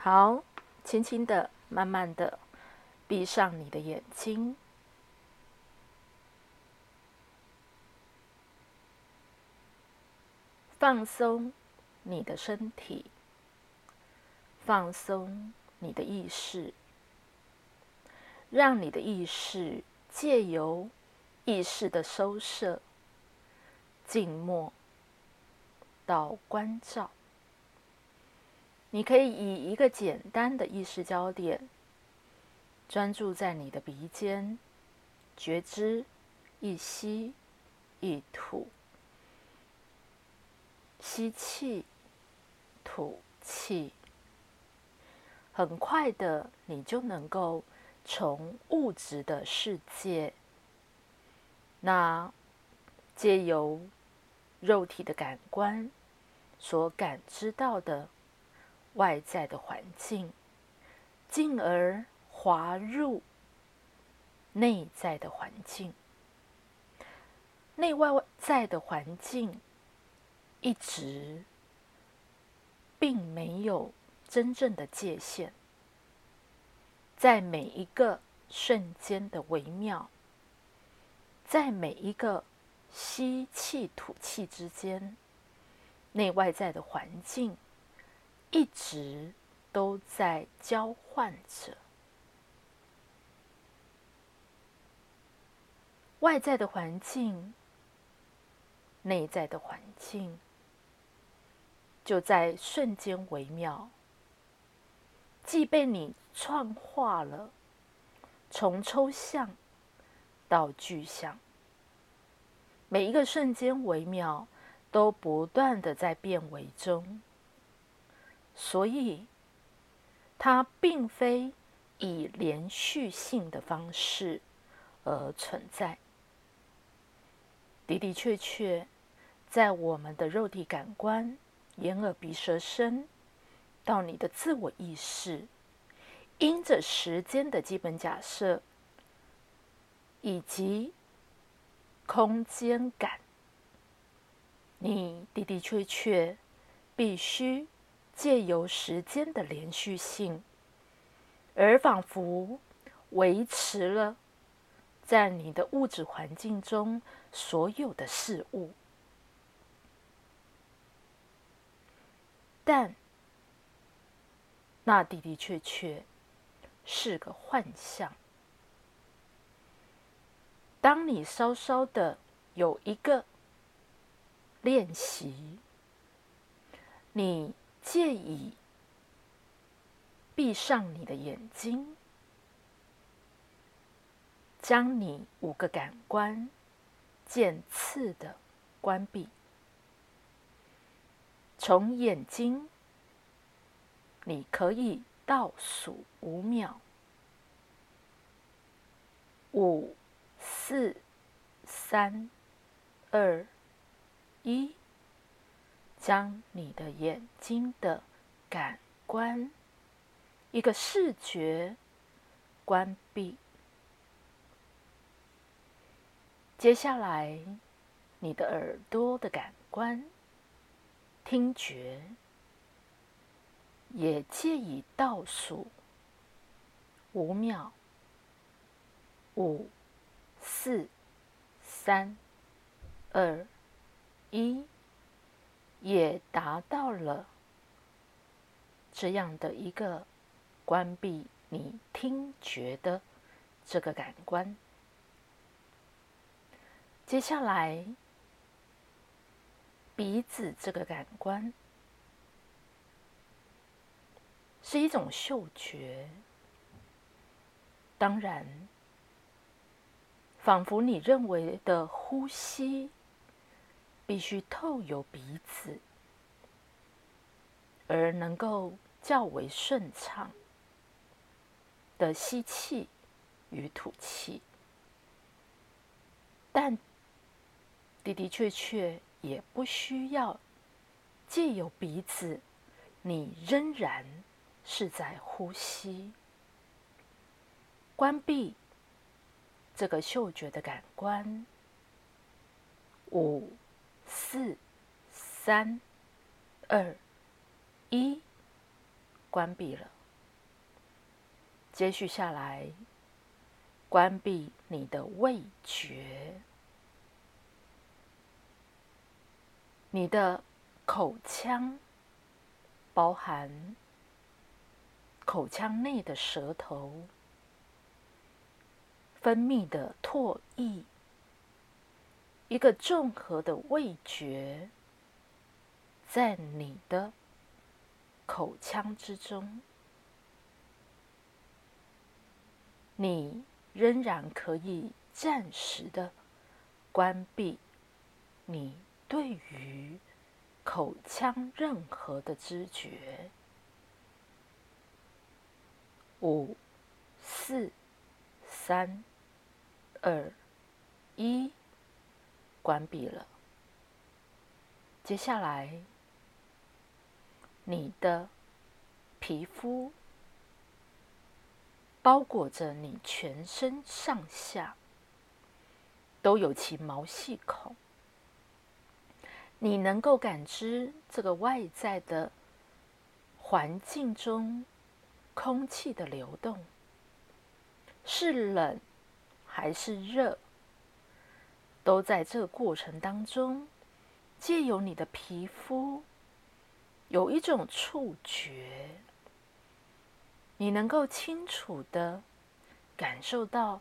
好，轻轻的、慢慢的闭上你的眼睛，放松你的身体，放松你的意识，让你的意识借由意识的收摄、静默到关照。你可以以一个简单的意识焦点，专注在你的鼻尖，觉知一吸一吐，吸气，吐气。很快的，你就能够从物质的世界，那借由肉体的感官所感知到的。外在的环境，进而滑入内在的环境。内外在的环境一直并没有真正的界限，在每一个瞬间的微妙，在每一个吸气吐气之间，内外在的环境。一直都在交换着外在的环境，内在的环境，就在瞬间微妙，既被你创化了，从抽象到具象，每一个瞬间微妙，都不断的在变为中。所以，它并非以连续性的方式而存在。的的确确，在我们的肉体感官、眼、耳、鼻、舌、身，到你的自我意识，因着时间的基本假设以及空间感，你的的确确必须。借由时间的连续性，而仿佛维持了在你的物质环境中所有的事物，但那的的确确是个幻象。当你稍稍的有一个练习，你。借以闭上你的眼睛，将你五个感官渐次的关闭。从眼睛，你可以倒数五秒：五、四、三、二、一。将你的眼睛的感官，一个视觉关闭。接下来，你的耳朵的感官，听觉，也借以倒数五秒：五、四、三、二、一。也达到了这样的一个关闭你听觉的这个感官。接下来，鼻子这个感官是一种嗅觉，当然，仿佛你认为的呼吸。必须透由鼻子，而能够较为顺畅的吸气与吐气，但的的确确也不需要借由鼻子，你仍然是在呼吸。关闭这个嗅觉的感官，五。四、三、二、一，关闭了。接续下来，关闭你的味觉，你的口腔，包含口腔内的舌头分泌的唾液，一个综合的味觉，在你的口腔之中。你仍然可以暂时的关闭你对于口腔任何的知觉。五、四、三、二、一，关闭了。接下来，你的皮肤。包裹着你全身上下都有其毛细孔，你能够感知这个外在的环境中空气的流动是冷还是热，都在这个过程当中，借由你的皮肤有一种触觉。你能够清楚的感受到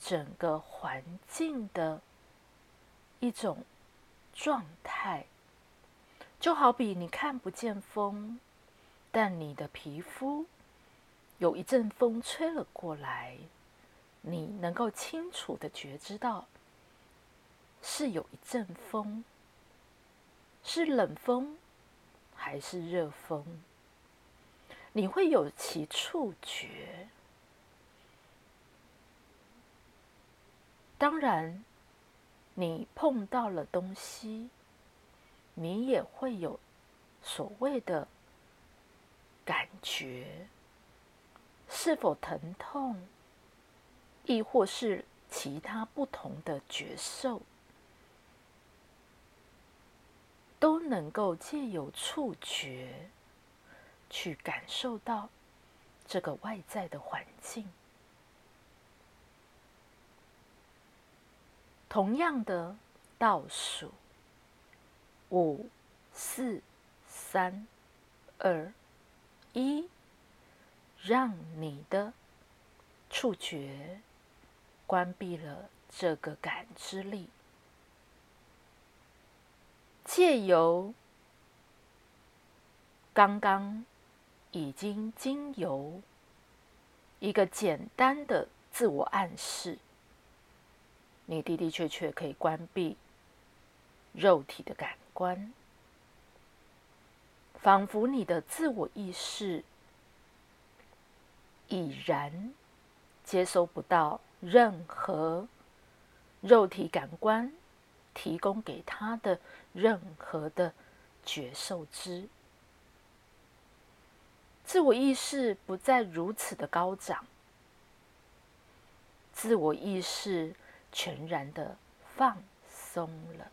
整个环境的一种状态，就好比你看不见风，但你的皮肤有一阵风吹了过来，你能够清楚的觉知到是有一阵风，是冷风还是热风。你会有其触觉，当然，你碰到了东西，你也会有所谓的感觉，是否疼痛，亦或是其他不同的觉受，都能够借由触觉。去感受到这个外在的环境。同样的倒数，五、四、三、二、一，让你的触觉关闭了这个感知力，借由刚刚。已经经由一个简单的自我暗示，你的的确确可以关闭肉体的感官，仿佛你的自我意识已然接收不到任何肉体感官提供给他的任何的觉受之。自我意识不再如此的高涨，自我意识全然的放松了。